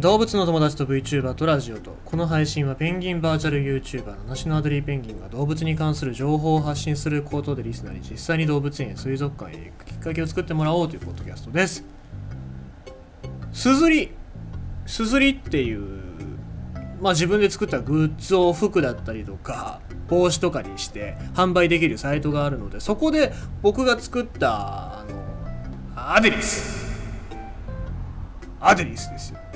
動物の友達と VTuber とラジオとこの配信はペンギンバーチャル YouTuber のナシのアドリーペンギンが動物に関する情報を発信することでリスナーに実際に動物園水族館へ行くきっかけを作ってもらおうというポッドキャストです。すずりすずりっていうまあ自分で作ったグッズを服だったりとか帽子とかにして販売できるサイトがあるのでそこで僕が作ったあのアデリス。アデリスですよ。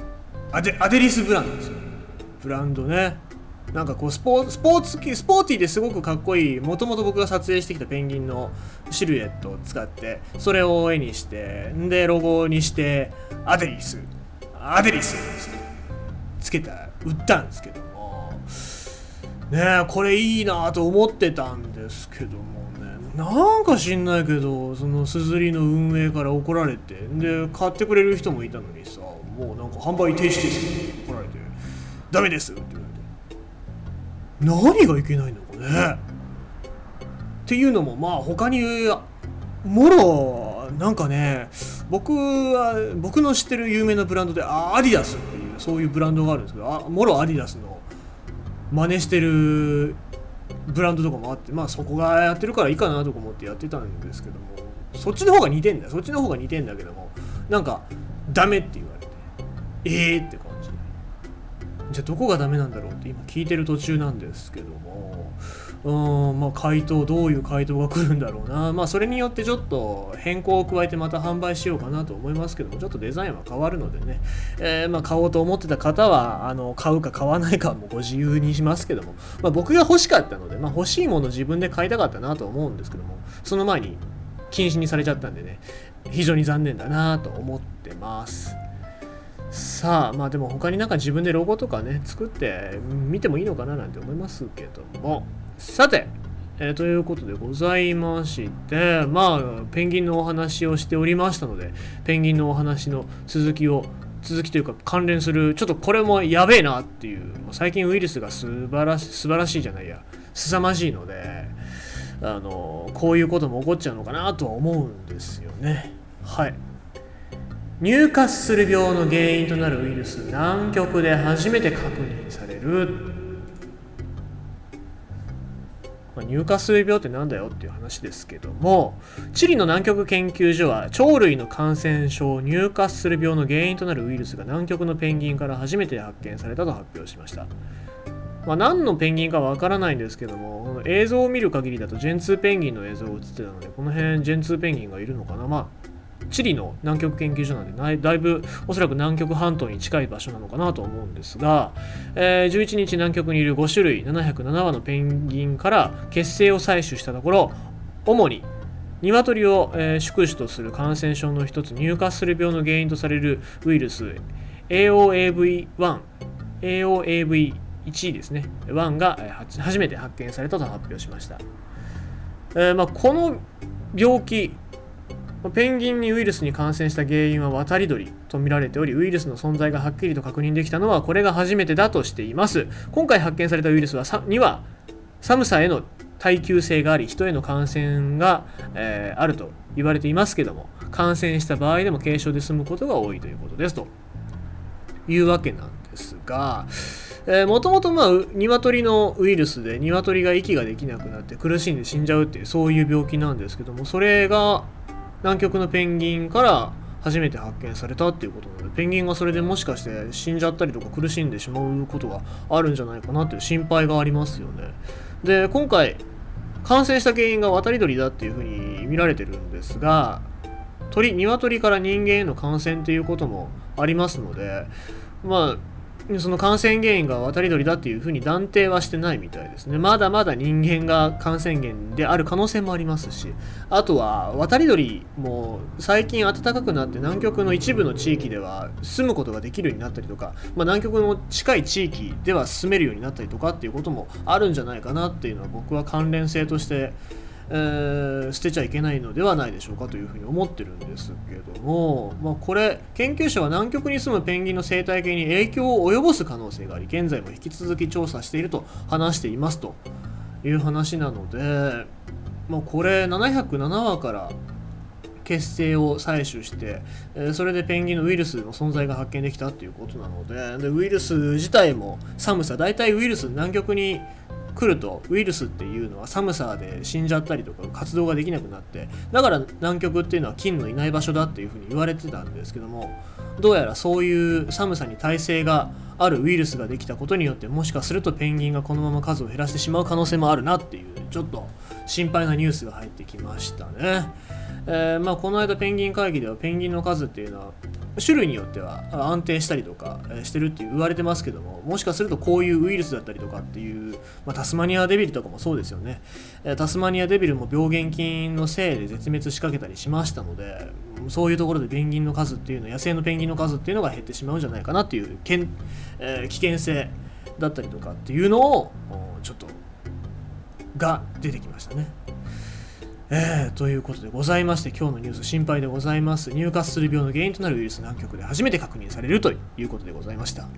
アデアデリスブランドですよ。ブランドね。なんかこうスポスポーツスポーティーですごくかっこいいもともと僕が撮影してきたペンギンのシルエットを使ってそれを絵にしてでロゴにしてアデリスアデリスつけた売ったんですけども。ねこれいいなと思ってたんですけども。なんか知んないけどそのすずりの運営から怒られてで買ってくれる人もいたのにさもうなんか販売停止ですって怒られてダメですって言われて。何がいけないのかね。っていうのもまあ他にもろなんかね僕は僕の知ってる有名なブランドでアディダスっていうそういうブランドがあるんですけどあもろアディダスの真似してるブランドとかもあってまあそこがやってるからいいかなとか思ってやってたんですけどもそっちの方が似てんだそっちの方が似てんだけどもなんかダメって言われてええー、ってじゃあどこがダメなんだろうって今聞いてる途中なんですけども。うんまあ回答どういう回答が来るんだろうな。まあそれによってちょっと変更を加えてまた販売しようかなと思いますけどもちょっとデザインは変わるのでね、え、まあ買おうと思ってた方はあの買うか買わないかもご自由にしますけども、まあ、僕が欲しかったので、まあ、欲しいもの自分で買いたかったなと思うんですけどもその前に禁止にされちゃったんでね非常に残念だなと思ってます。さあまあでも他になんか自分でロゴとかね作って見てもいいのかななんて思いますけども。さて、えー、ということでございましてまあペンギンのお話をしておりましたのでペンギンのお話の続きを続きというか関連するちょっとこれもやべえなっていう最近ウイルスが素晴らしい素晴らしいじゃないや凄まじいのであのこういうことも起こっちゃうのかなとは思うんですよね。はい。入荷する病の原因となるウイルス南極で初めて確認される、まあ、入荷する病って何だよっていう話ですけどもチリの南極研究所は鳥類の感染症入荷する病の原因となるウイルスが南極のペンギンから初めて発見されたと発表しました。まあ、何のペンギンかわからないんですけどもこの映像を見る限りだとジェンツーペンギンの映像が映ってたのでこの辺ジェンツーペンギンがいるのかな？まあチリの南極研究所なんでだいぶおそらく南極半島に近い場所なのかなと思うんですが、えー、11日南極にいる5種類707羽のペンギンから血清を採取したところ主に鶏を、えー、宿主とする感染症の一つ入荷する病の原因とされるウイルス AOAV1 AOAV1 ですね。1が初めて発見されたと発表しました、えーまあ、この病気ペンギンにウイルスに感染した原因は渡り鳥と見られておりウイルスの存在がはっきりと確認できたのはこれが初めてだとしています。今回発見されたウイルスはには寒さへの耐久性があり人への感染が、えー、あると言われていますけども感染した場合でも軽症で済むことが多いということですと。いうわけなんですがもともとまあ鶏のウイルスで鶏が息ができなくなって苦しんで死んじゃうっていうそういう病気なんですけどもそれが南極のペンギンから初めて発見されたっていうことなのでペンギンがそれでもしかして死んじゃったりとか苦しんでしまうことがあるんじゃないかなっていう心配がありますよね。で今回感染した原因が渡り鳥だっていうふうに見られてるんですが鳥鶏から人間への感染っていうこともありますのでまあその感染原因が渡り鳥だっていうふうに断定はしてないみたいですね。まだまだ人間が感染源である可能性もありますし、あとは渡り鳥も最近暖かくなって南極の一部の地域では住むことができるようになったりとか、まあ、南極の近い地域では住めるようになったりとかっていうこともあるんじゃないかなっていうのは僕は関連性としてえー、捨てちゃいけないのではないでしょうかというふうに思ってるんですけども、まあ、これ研究者は南極に住むペンギンの生態系に影響を及ぼす可能性があり現在も引き続き調査していると話していますという話なので、まあ、これ707話から血清を採取して、えそれでペンギンのウイルスの存在が発見できたっていうことなのででウイルス自体も寒さ大体ウイルス南極に来るとウイルスっていうのは寒さで死んじゃったりとか活動ができなくなってだから南極っていうのは菌のいない場所だっていうふうに言われてたんですけどもどうやらそういう寒さに耐性があるウイルスができたことによってもしかするとペンギンがこのまま数を減らしてしまう可能性もあるなっていうちょっと心配なニュースが入ってきましたね。えーまあ、この間ペンギン会議ではペンギンの数っていうのは種類によっては安定したりとかしてるって言われてますけどももしかするとこういうウイルスだったりとかっていう、まあ、タスマニアデビルとかもそうですよね、タスマニアデビルも病原菌のせいで絶滅しかけたりしましたのでそういうところでペンギンの数っていうの野生のペンギンの数っていうのが減ってしまうんじゃないかなっていうけん、えー危険性だったりとかっていうのをちょっとが出てきましたね。えーということでございまして今日のニュース心配でございます。入滑する病の原因となるウイルス南極で初めて確認されるということでございました。